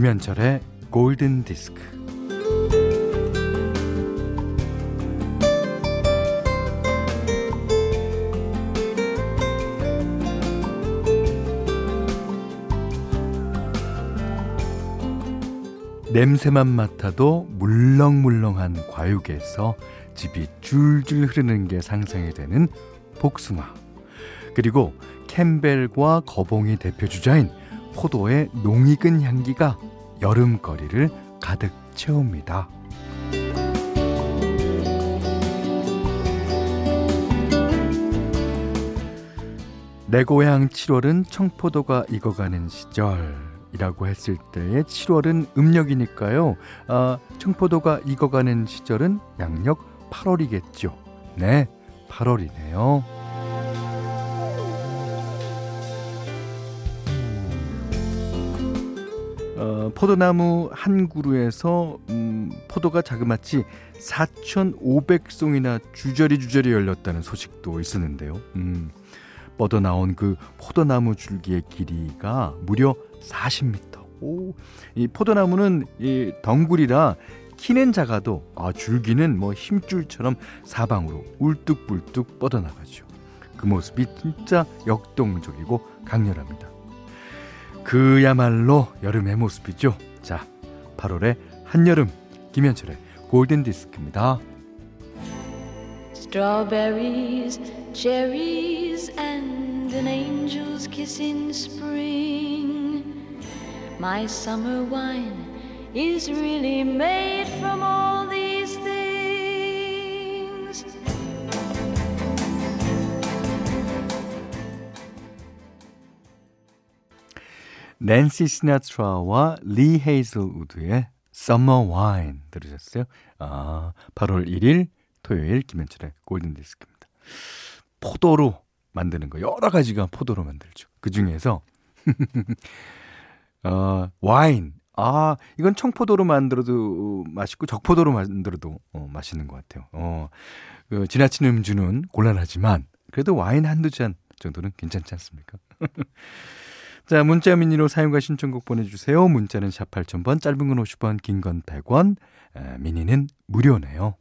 김현철의 골든 디스크. 냄새만 맡아도 물렁물렁한 과육에서 집이 줄줄 흐르는 게 상상이 되는 복숭아. 그리고 캠벨과 거봉이 대표 주자인 포도의 농익은 향기가 여름거리를 가득 채웁니다. 내 고향 7월은 청포도가 익어가는 시절 이라고 했을 때의 7월은 음력이니까요. 아, 청포도가 익어가는 시절은 양력 8월이겠죠. 네, 8월이네요. 어, 포도나무 한 그루에서 음, 포도가 자그마치 4,500송이나 주저리 주저리 열렸다는 소식도 있었는데요. 음, 뻗어나온 그 포도나무 줄기의 길이가 무려 40m. 오, 이 포도나무는 이 덩굴이라 키는 작아도 아, 줄기는 뭐 힘줄처럼 사방으로 울뚝불뚝 뻗어나가죠. 그 모습이 진짜 역동적이고 강렬합니다. 그야말로 여름의 모습이죠. 자, 8월의 한여름 김현철의 골든 디스크입니다. Strawberries, cherries and an angel's kiss in spring. My summer wine is really made from all these things. 낸시 시나트라와 리 헤이즐우드의 Summer Wine 들으셨어요? 아, 8월 1일 토요일 김현철의 골든 디스크입니다. 포도로 만드는 거 여러 가지가 포도로 만들죠. 그 중에서 어, 와인. 아, 이건 청포도로 만들어도 맛있고 적포도로 만들어도 어, 맛있는 것 같아요. 어, 그 지나친 음주는 곤란하지만 그래도 와인 한두 잔 정도는 괜찮지 않습니까? 자, 문자 미니로 사용과 신청곡 보내주세요. 문자는 샵 8000번, 짧은 건 50원, 긴 건 100원, 에, 미니는 무료네요.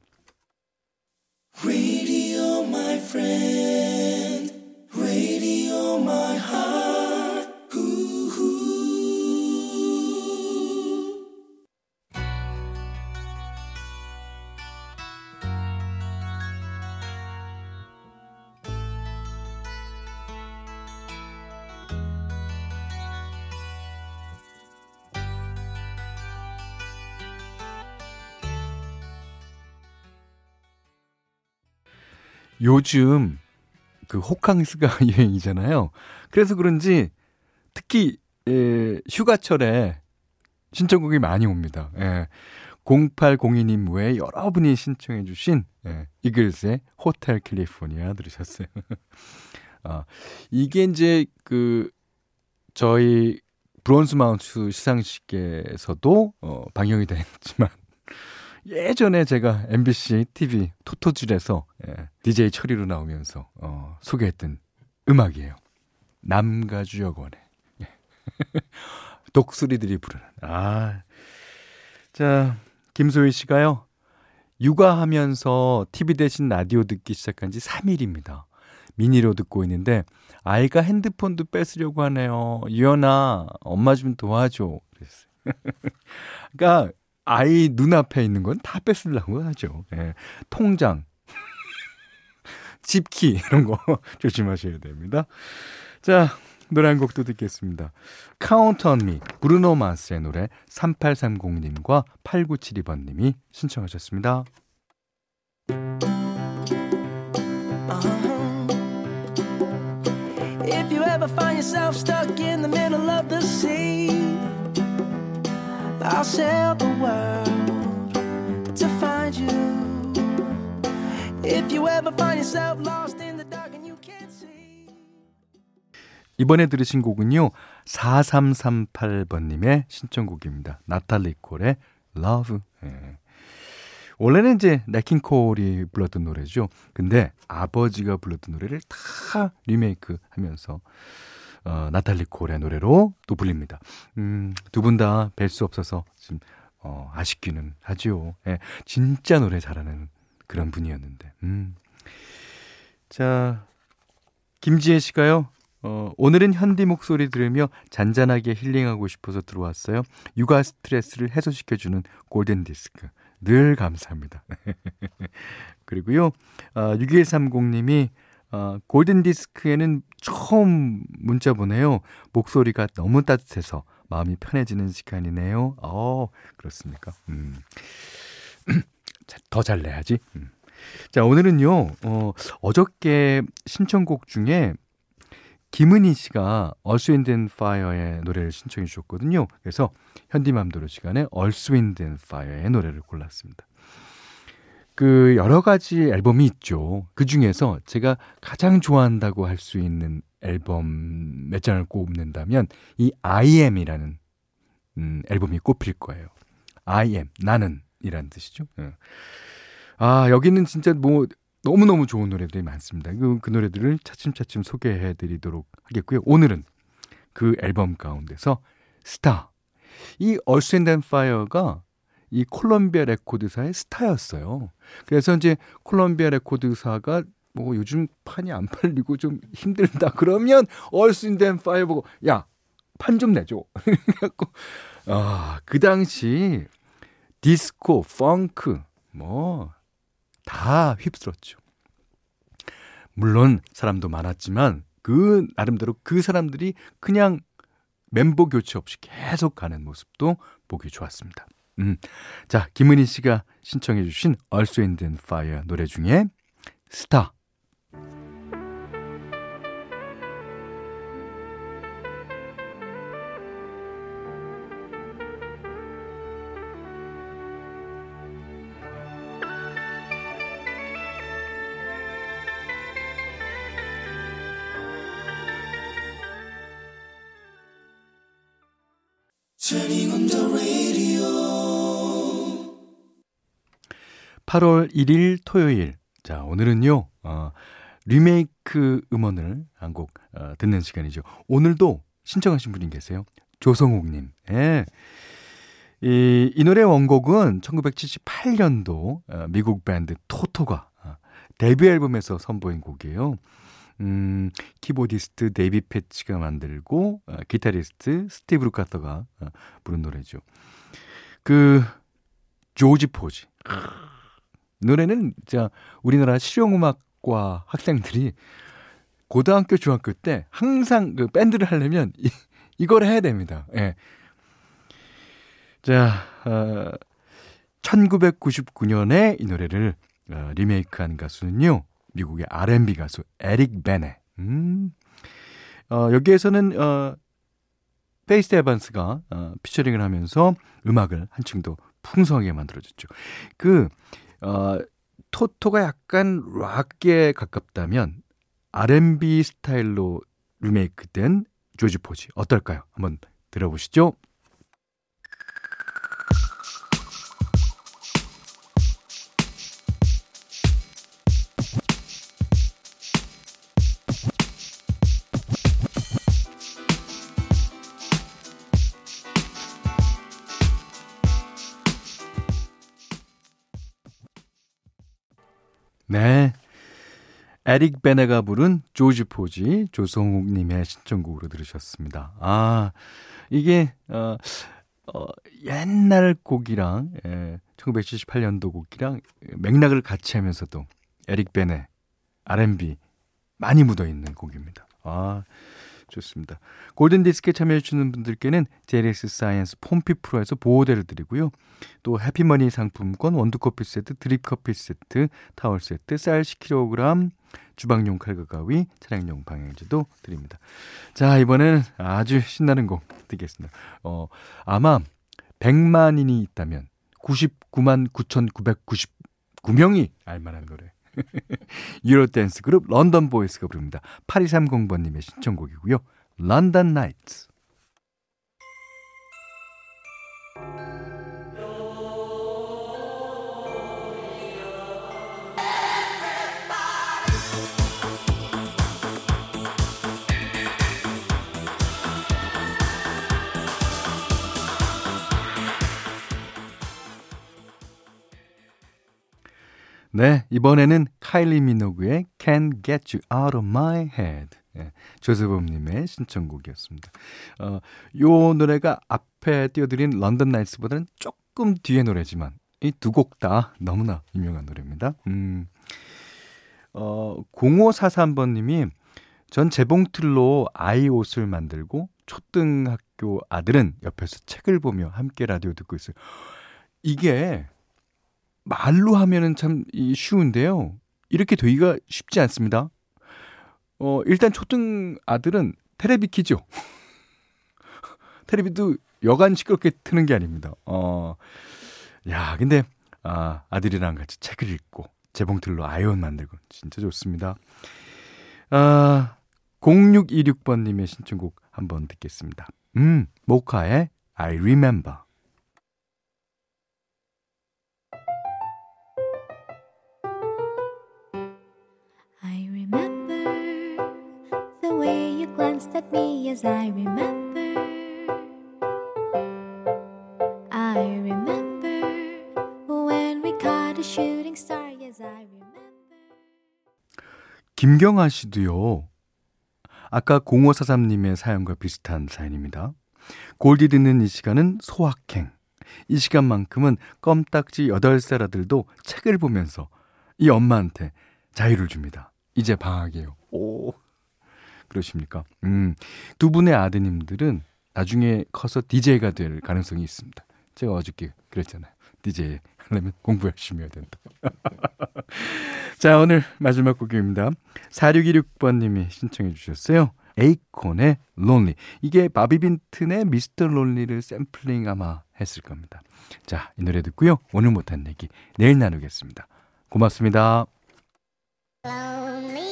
Radio, my friend. 요즘 그 호캉스가 유행이잖아요. 그래서 그런지 특히 에, 휴가철에 신청곡이 많이 옵니다. 예. 0802님 외에 여러분이 신청해 주신 예, 이글스의 호텔 캘리포니아 들으셨어요. 아, 이게 이제 그 저희 브론스 마운트 시상식에서도 어, 방영이 됐지만 예전에 제가 MBC TV 토토질에서 예, DJ 철이로 나오면서 어, 소개했던 음악이에요. 남가주역원의 예. 독수리들이 부르는 아. 자, 김소희 씨가요. 육아하면서 TV 대신 라디오 듣기 시작한 지 3일입니다. 미니로 듣고 있는데 아이가 핸드폰도 뺏으려고 하네요. 유연아, 엄마 좀 도와줘. 그랬어요. 그러니까 아이 눈앞에 있는 건 다 뺏으려고 하죠. 예. 통장, 집키 이런 거 조심하셔야 됩니다. 자, 노래 한 곡도 듣겠습니다. Count on Me, 브루노 마스의 노래 3830님과 8972번님이 신청하셨습니다. If I'll sail the world to find you. If you ever find yourself lost. 이번에 들으신 곡은요. 4338번님의 신청곡입니다. 나탈리 콜의 Love. 예. 원래는 이제 네킹콜이 불렀던 노래죠. 근데 아버지가 불렀던 노래를 다 리메이크 하면서 어, 나탈리 콜의 노래로 또 불립니다. 음, 두 분 다 뵐 수 없어서 지금 어, 아쉽기는 하죠. 예, 진짜 노래 잘하는 그런 분이었는데. 음. 자, 김지혜 씨가요. 어, 오늘은 현디 목소리 들으며 잔잔하게 힐링하고 싶어서 들어왔어요. 육아 스트레스를 해소시켜주는 골든 디스크. 늘 감사합니다. 그리고요, 어, 6130님이 어, 골든 디스크에는 처음 문자 보내요. 목소리가 너무 따뜻해서 마음이 편해지는 시간이네요. 어, 그렇습니까? 음. 더 잘 내야지. 음. 자, 오늘은요, 어, 어저께 신청곡 중에 김은희 씨가 얼스 윈드 앤 파이어의 노래를 신청해 주셨거든요. 그래서 현디맘대로 시간에 얼스 윈드 앤 파이어의 노래를 골랐습니다. 그 여러 가지 앨범이 있죠. 그 중에서 제가 가장 좋아한다고 할 수 있는 앨범 몇 장을 꼽는다면 이 I am이라는 음, 앨범이 꼽힐 거예요. I am 나는 이라는 뜻이죠. 예. 아 여기는 진짜 뭐 너무 너무 좋은 노래들이 많습니다. 그, 그 노래들을 차츰차츰 소개해 드리도록 하겠고요. 오늘은 그 앨범 가운데서 스타. 이 얼스 앤 파이어가 이 콜롬비아 레코드사의 스타였어요. 그래서 이제 콜롬비아 레코드사가 뭐 요즘 판이 안 팔리고 좀 힘들다 그러면 얼스 앤 파이어 보고 야, 판 좀 내줘. 그래갖고 아, 그 당시 디스코, 펑크 뭐 다 휩쓸었죠. 물론 사람도 많았지만 그 나름대로 그 사람들이 그냥 멤버 교체 없이 계속 가는 모습도 보기 좋았습니다. 음. 자, 김은희 씨가 신청해 주신 Wind and Fire 노래 중에 스타 8월 1일 토요일. 자, 오늘은요, 어, 리메이크 음원을 한 곡 어, 듣는 시간이죠. 오늘도 신청하신 분이 계세요. 조성욱님. 예. 이, 이 노래 원곡은 1978년도 어, 미국 밴드 토토가 어, 데뷔 앨범에서 선보인 곡이에요. 음, 키보디스트 데이비드 페이치가 만들고 어, 기타리스트 스티브 루카서가 어, 부른 노래죠. 그 조지 포지. 노래는 자 우리나라 실용음악과 학생들이 고등학교 중학교 때 항상 그 밴드를 하려면 이, 이걸 해야 됩니다. 예. 자, 어, 1999년에 이 노래를 어, 리메이크한 가수는요. 미국의 R&B 가수 에릭 베네. 음. 어, 여기에서는 어, 페이스 에반스가 어, 피처링을 하면서 음악을 한층 더 풍성하게 만들어줬죠. 그 어, 토토가 약간 락에 가깝다면 R&B 스타일로 리메이크된 조지 포지 어떨까요? 한번 들어보시죠. 에릭 베네가 부른 조지 포지 조성욱님의 신청곡으로 들으셨습니다. 아 이게 어, 어 옛날 곡이랑 예, 1978년도 곡이랑 맥락을 같이 하면서도 에릭 베네 R&B 많이 묻어 있는 곡입니다. 아 좋습니다. 골든디스크에 참여해주시는 분들께는 JLS 사이언스 폼피 프로에서 보호대를 드리고요. 또 해피머니 상품권, 원두커피 세트, 드립커피 세트, 타월 세트, 쌀 10kg, 주방용 칼과 가위, 차량용 방향제도 드립니다. 자, 이번에는 아주 신나는 곡 드리겠습니다. 어, 아마 100만인이 있다면 99만 9,999명이 알만한 노래. 유로 댄스 그룹 런던 보이스가 부릅니다. 8230번님의 신청곡이고요. London Nights. 네, 이번에는 카일리 미노그의 Can't Get You Out of My Head. 네, 조세범님의 신청곡이었습니다. 어, 요 노래가 앞에 띄워드린 런던 나이츠보다는 조금 뒤의 노래지만 이 두 곡 다 너무나 유명한 노래입니다. 음, 어, 0543번님이 전 재봉틀로 아이 옷을 만들고 초등학교 아들은 옆에서 책을 보며 함께 라디오 듣고 있어요. 이게 말로 하면은 참 쉬운데요. 이렇게 되기가 쉽지 않습니다. 어, 일단 초등 아들은 테레비 키죠. 테레비도 여간 시끄럽게 트는 게 아닙니다. 어, 야, 근데, 아, 아들이랑 같이 책을 읽고, 재봉틀로 아이온 만들고, 진짜 좋습니다. 아, 0626번님의 신청곡 한번 듣겠습니다. 음, 모카의 I Remember. Glanced at me as I remember. I remember when we caught a shooting star. Yes, I remember. 김경아 씨도요. 아까 0543님의 사연과 비슷한 사연입니다. 골디 듣는 이 시간은 소확행. 이 시간만큼은 껌딱지 8살 아들도 책을 보면서 이 엄마한테 자유를 줍니다. 이제 방학이에요. 오. 그러십니까? 음, 두 분의 아드님들은 나중에 커서 DJ가 될 가능성이 있습니다. 제가 어저께 그랬잖아요. DJ 하려면 공부 열심히 해야 된다. 자, 오늘 마지막 곡입니다. 4626번님이 신청해 주셨어요. 에이콘의 론리. 이게 바비 빈튼의 미스터 론리를 샘플링 아마 했을 겁니다. 자, 이 노래 듣고요. 오늘 못한 얘기 내일 나누겠습니다. 고맙습니다. Lonely.